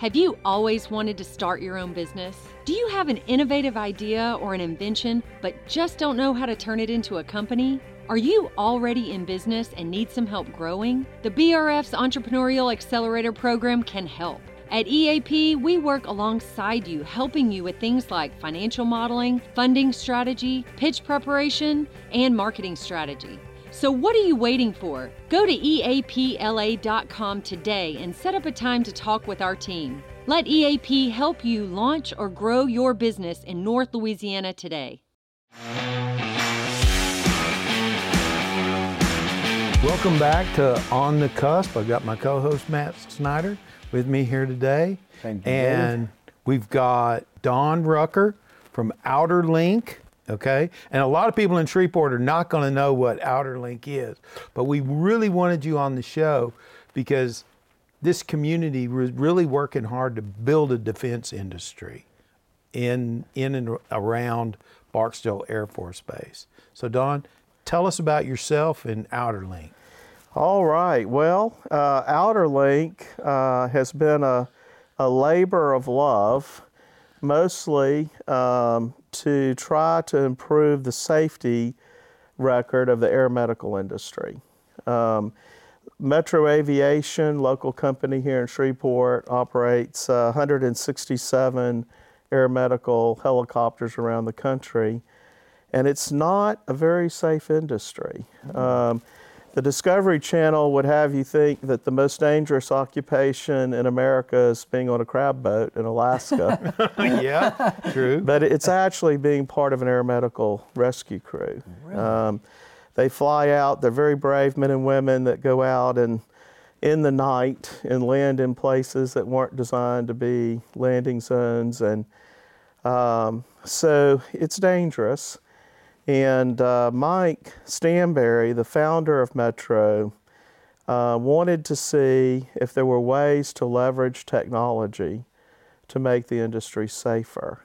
Have you always wanted to start your own business? Do you have an innovative idea or an invention, but just don't know how to turn it into a company? Are you already in business and need some help growing? The BRF's Entrepreneurial Accelerator program can help. At EAP, we work alongside you, helping you with things like financial modeling, funding strategy, pitch preparation, and marketing strategy. So, what are you waiting for? Go to EAPLA.com today and set up a time to talk with our team. Let EAP help you launch or grow your business in North Louisiana today. Welcome back to On the Cusp. I've got my co host Matt Snyder with me here today. Thank you, and we've got Don Rucker from Outerlink. Okay. And a lot of people in Shreveport are not going to know what Outerlink is. But we really wanted you on the show because this community was really working hard to build a defense industry in, in and around Barksdale Air Force Base. So, Don, tell us about yourself and Outerlink. All right. Well, uh, Outerlink uh, has been a, a labor of love, mostly um, to try to improve the safety record of the air medical industry. Um, Metro Aviation, local company here in Shreveport, operates uh, 167 air medical helicopters around the country, and it's not a very safe industry. Um, the Discovery Channel would have you think that the most dangerous occupation in America is being on a crab boat in Alaska. yeah, true. But it's actually being part of an air medical rescue crew. Really? Um, they fly out, they're very brave men and women that go out and in the night and land in places that weren't designed to be landing zones. And um, so it's dangerous. And uh, Mike Stanberry, the founder of Metro, uh, wanted to see if there were ways to leverage technology to make the industry safer.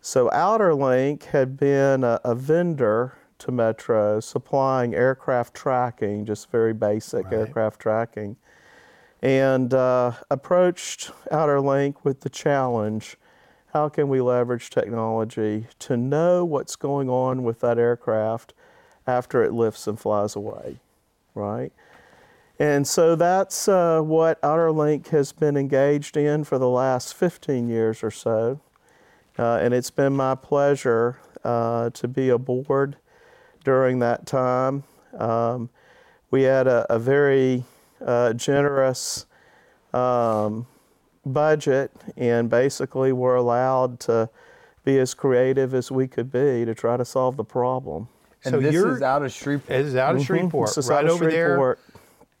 So Outerlink had been a, a vendor to Metro supplying aircraft tracking, just very basic Right. aircraft tracking, and uh, approached Outerlink with the challenge how can we leverage technology to know what's going on with that aircraft after it lifts and flies away, right? And so that's uh, what Outerlink has been engaged in for the last 15 years or so. Uh, and it's been my pleasure uh, to be aboard during that time. Um, we had a, a very uh, generous um, budget, and basically were allowed to be as creative as we could be to try to solve the problem. And So this you're- is out of Shreveport. It is out of Mhm. Shreveport, This is right out of over there,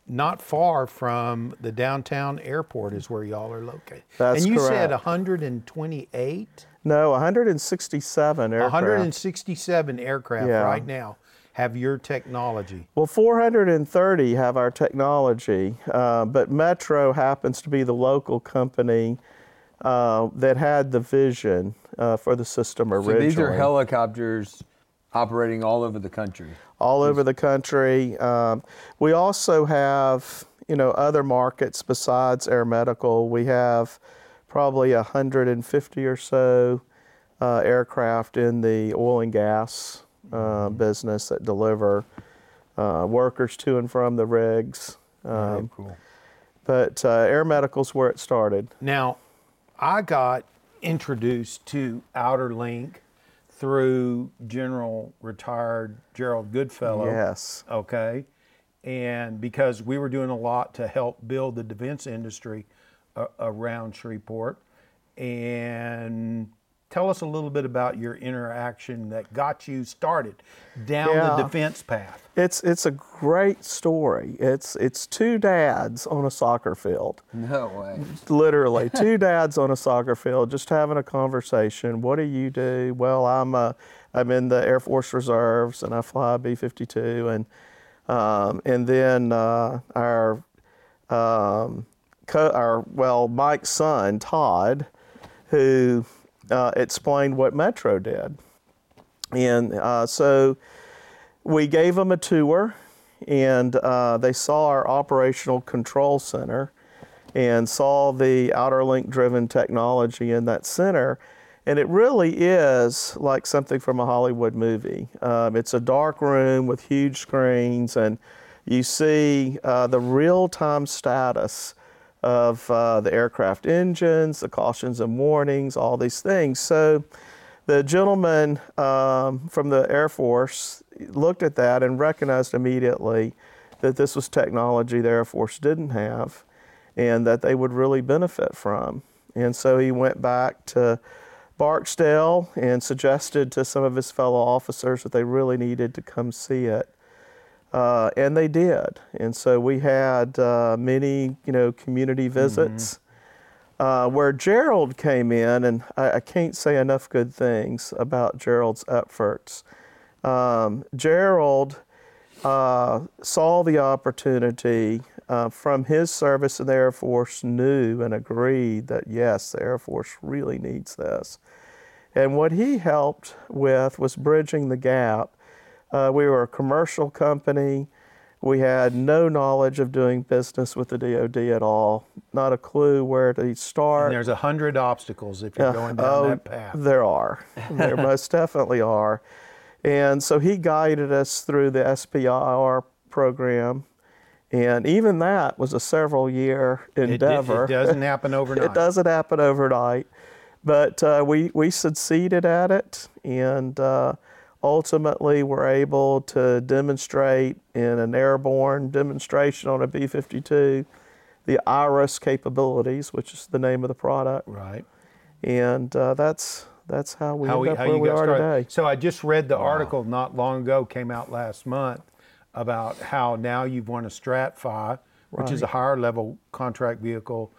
not far from the downtown airport is where y'all are located. That's and you said 128, No, 167 aircraft. 167 aircraft Yeah. right now have your technology. Well, 430 have our technology, uh, but Metro happens to be the local company uh, that had the vision uh, for the system originally. So originally. these are helicopters operating all over the country. all over the country. Um, we also have, you know, other markets besides air medical. We have probably 150 or so uh, aircraft in the oil and gas uh, business that deliver uh, workers to and from the rigs. Um, cool. but uh, air medical's where it started. Now, I got introduced to Outerlink through General retired Gerald Goodfellow. Yes. Okay. And because we were doing a lot to help build the defense industry uh, around Shreveport. And tell us a little bit about your interaction that got you started down Yeah. the defense path. It's it's a great story. It's it's two dads on a soccer field. No way. literally two dads on a soccer field just having a conversation what do you do well i'm uh, i'm in the air force reserves and i fly b-52 and um, and then uh, our um, co- our well mike's son todd who uh, explained what metro did and uh, so we gave them a tour and uh, they saw our operational control center and saw the outer link driven technology in that center. And it really is like something from a Hollywood movie. Um, it's a dark room with huge screens, and you see uh, the real time status of uh, the aircraft engines, the cautions and warnings, all these things. So the gentleman um, from the Air Force looked at that and recognized immediately that this was technology the Air Force didn't have and that they would really benefit from. And so he went back to Barksdale and suggested to some of his fellow officers that they really needed to come see it. Uh, and they did. And so we had uh, many, you know, community visits uh, where Gerald came in, and I, I can't say enough good things about Gerald's efforts. Um, Gerald uh, saw the opportunity uh, from his service in the Air Force, knew and agreed that yes, the Air Force really needs this. And what he helped with was bridging the gap. Uh, we were a commercial company. We had no knowledge of doing business with the DoD at all, not a clue where to start. And there's a hundred obstacles if you're going down oh, that path. There are. There most definitely are. And so he guided us through the SBIR program. And even that was a several year It- it- endeavor. It, doesn't happen overnight. It doesn't happen overnight. But uh, we, we succeeded at it and uh, ultimately we were able to demonstrate in an airborne demonstration on a B 52 the IRIS capabilities, which is the name of the product. Right. And uh, that's, that's how we how we, up how where you we got are started. today. So I just read the article not long ago, came out last month, about how now you've won a StratFi, which is a higher level contract vehicle,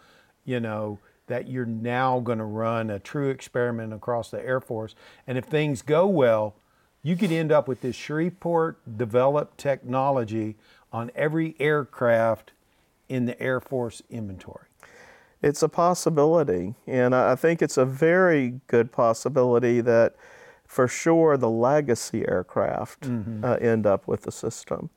you know, that you're now going to run a true experiment across the Air Force. And if things go well, you could end up with this Shreveport developed technology on every aircraft in the Air Force inventory. It's a possibility, and I think it's a very good possibility that for sure the legacy aircraft uh, end up with the system.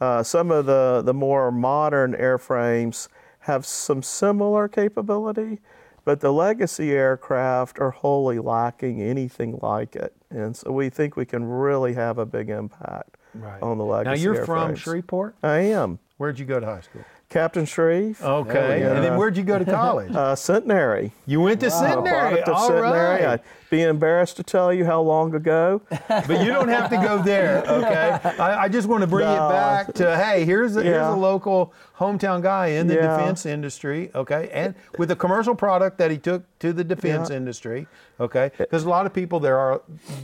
Uh, some of the, the more modern airframes have some similar capability, but the legacy aircraft are wholly lacking anything like it. And so we think we can really have a big impact on the legacy Now you're from. Shreveport? I am. Where'd you go to high school? Captain Shreve. Okay. go. And then where'd you go to college? Uh, Centenary. you went to I'm a Centenary. product of All Centenary. right. I'd be embarrassed to tell you how long ago. But you don't have to go there, okay? I, I just want to bring No. it back to hey, here's a, here's a local hometown guy in the Yeah. defense industry, okay, and with a commercial product that he took to the defense Yeah. industry, okay? Because a lot of people there are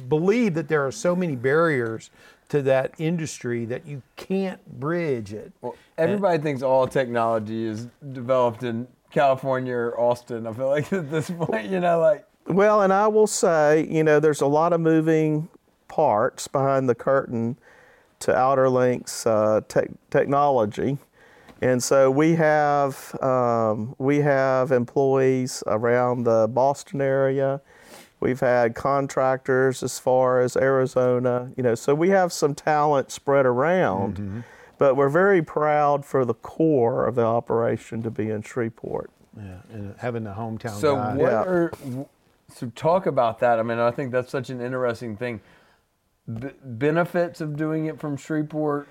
believe that there are so many barriers to that industry that you can't bridge it. Well, everybody thinks all technology is developed in California or Austin. I feel like at this point, you know, like Well, and I will say, you know, there's a lot of moving parts behind the curtain to Outerlink's uh, tech technology. And so we have um, we have employees around the Boston area. We've had contractors as far as Arizona, you know, so we have some talent spread around. But we're very proud for the core of the operation to be in Shreveport. Yeah, and having the hometown So guy. what Yeah. are so talk about that? I mean, I think that's such an interesting thing. B- benefits of doing it from Shreveport,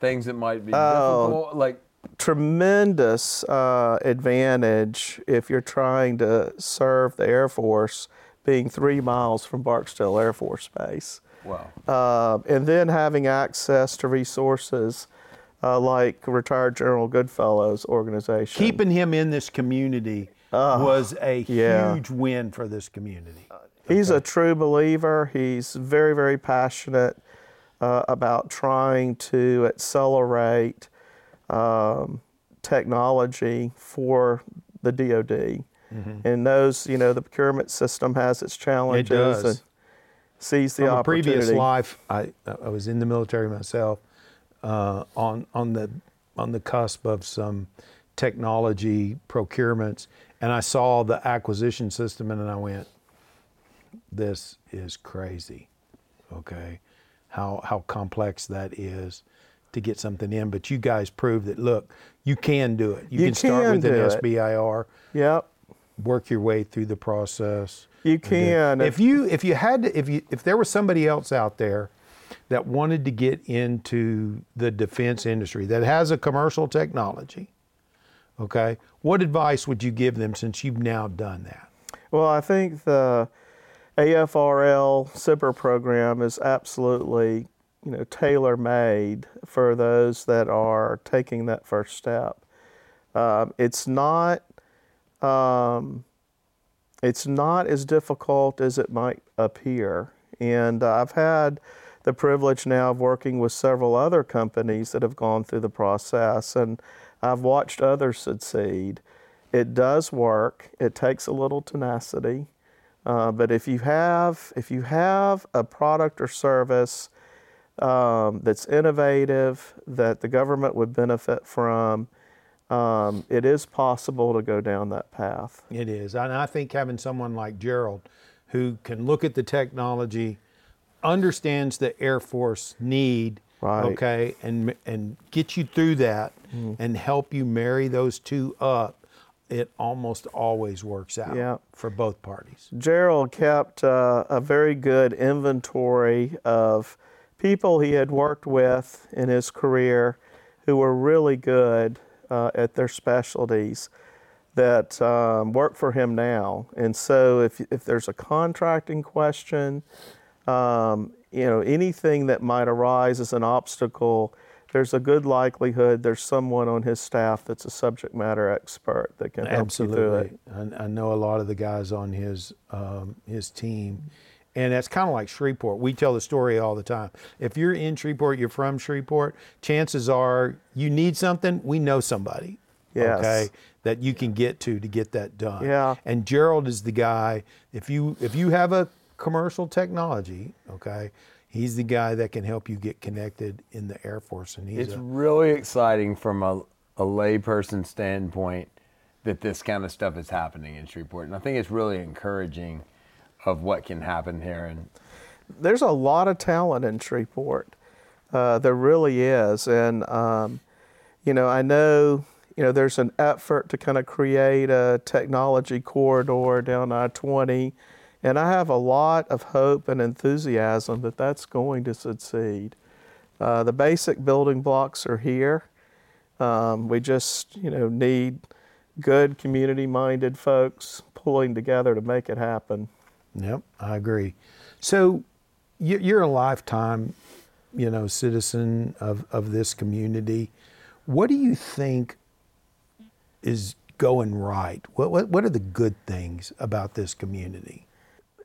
things that might be Oh. difficult, like tremendous uh, advantage if you're trying to serve the Air Force being three miles from Barksdale Air Force Base. wow. Uh, and then having access to resources uh, like retired General Goodfellow's organization. Keeping him in this community was a yeah. huge win for this community. He's a true believer. He's very, very passionate uh, about trying to accelerate um, technology for the DoD, and knows you know the procurement system has its challenges It does. and sees the From a previous life, I I was in the military myself, uh, on on the on the cusp of some technology procurements, and I saw the acquisition system, and I went, "This is crazy." Okay, how how complex that is to get something in, but you guys proved that look, you can do it. You, You can start with an it. SBIR, Yep. Work your way through the process. You can. If you if you had to, if you if there was somebody else out there that wanted to get into the defense industry that has a commercial technology, okay, what advice would you give them since you've now done that? Well, I think the AFRL SBIR program is absolutely, you know, tailor-made for those that are taking that first step. Um, it's not, um, it's not as difficult as it might appear, and uh, I've had the privilege now of working with several other companies that have gone through the process, and I've watched others succeed. It does work. It takes a little tenacity, uh, but if you have if you have a product or service um, that's innovative that the government would benefit from, um, it is possible to go down that path. It is. And I think having someone like Gerald who can look at the technology, understands the Air Force need, Right. Okay, and and get you through that and help you marry those two up, it almost always works out Yeah. for both parties. Gerald kept uh, a very good inventory of people he had worked with in his career who were really good uh, at their specialties that um, work for him now. And so if, if there's a contracting question, um, you know, anything that might arise as an obstacle, there's a good likelihood there's someone on his staff that's a subject matter expert that can help you through it. Absolutely. I, I know a lot of the guys on his um, his team, and that's kind of like Shreveport. We tell the story all the time. If you're in Shreveport, you're from Shreveport. Chances are you need something. We know somebody. Yes. Okay. That you can get to to get that done. Yeah. And Gerald is the guy. If you if you have a commercial technology, okay, he's the guy that can help you get connected in the Air Force, and he's It's a, really exciting from a, a layperson standpoint that this kind of stuff is happening in Shreveport. And I think it's really encouraging of what can happen here. And there's a lot of talent in Shreveport. Uh, there really is, and um, you know, I know you know there's an effort to kind of create a technology corridor down I-20, and I have a lot of hope and enthusiasm that that's going to succeed. Uh, the basic building blocks are here. Um, we just you know need good community-minded folks pulling together to make it happen. Yep, I agree. So you- you're a lifetime, you know, citizen of, of this community. What do you think is going right? What, what, what are the good things about this community?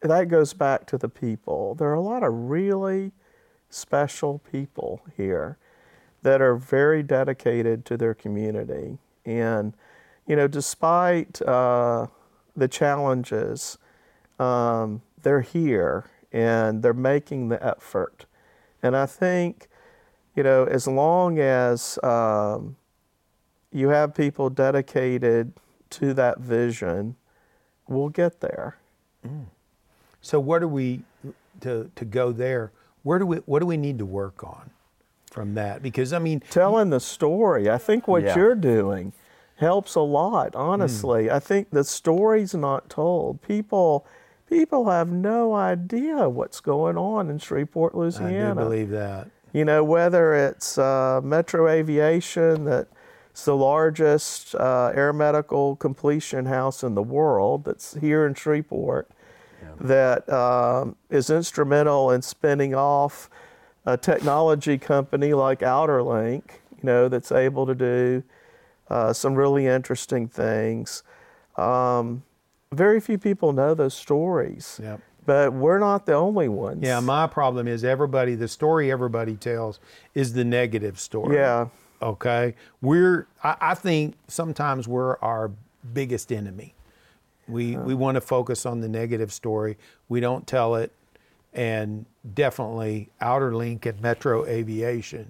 that goes back to the people. There are a lot of really special people here that are very dedicated to their community. And, you know, despite uh, the challenges, um, they're here and they're making the effort. And I think, you know, as long as um, you have people dedicated to that vision, we'll get there. So what do we to to go there? Where do we what do we need to work on from that? Because I mean, telling the story. I think what Yeah. you're doing helps a lot, honestly. I think the story's not told. People people have no idea what's going on in Shreveport, Louisiana. I do believe that. You know, whether it's uh, Metro Aviation, that's the largest uh, air medical completion house in the world, that's here in Shreveport, that um, is instrumental in spinning off a technology company like OuterLink, you know, that's able to do uh, some really interesting things. Um, very few people know those stories, Yep. but we're not the only ones. Yeah, my problem is everybody, the story everybody tells is the negative story. Yeah. Okay. We're, I, I think sometimes we're our biggest enemy. We, we want to focus on the negative story. We don't tell it. And definitely Outerlink and Metro Aviation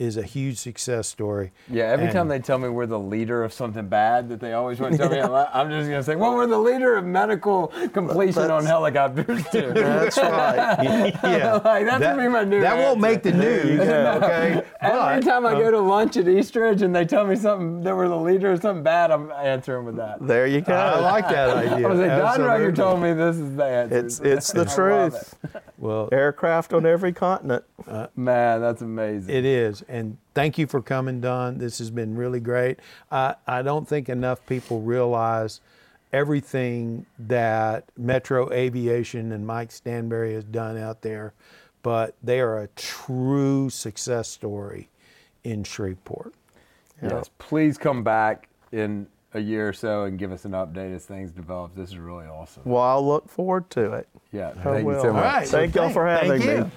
is a huge success story. Yeah, every And- time they tell me we're the leader of something bad that they always want to tell me, I'm, I'm just going to say, well, we're the leader of medical completion on helicopters too. That's right. yeah, Like, that's that, gonna be my new that won't make the news. okay, Every but, time I uh, go to lunch at Eastridge and they tell me something that we're the leader of something bad, I'm answering with that. There you go. I like that idea. I was like, Don Rucker told me this is the answer. It's it's the I love truth. Well, Aircraft on every continent. it. Man, that's amazing. It is, and thank you for coming, Don. This has been really great. I, I don't think enough people realize everything that Metro Aviation and Mike Stanberry has done out there, but they are a true success story in Shreveport. Yes, please come back in a year or so and give us an update as things develop. This is really awesome. Well, I'll look forward to it. Yeah, I thank you so All much. right. Thank y'all for thank having you. me.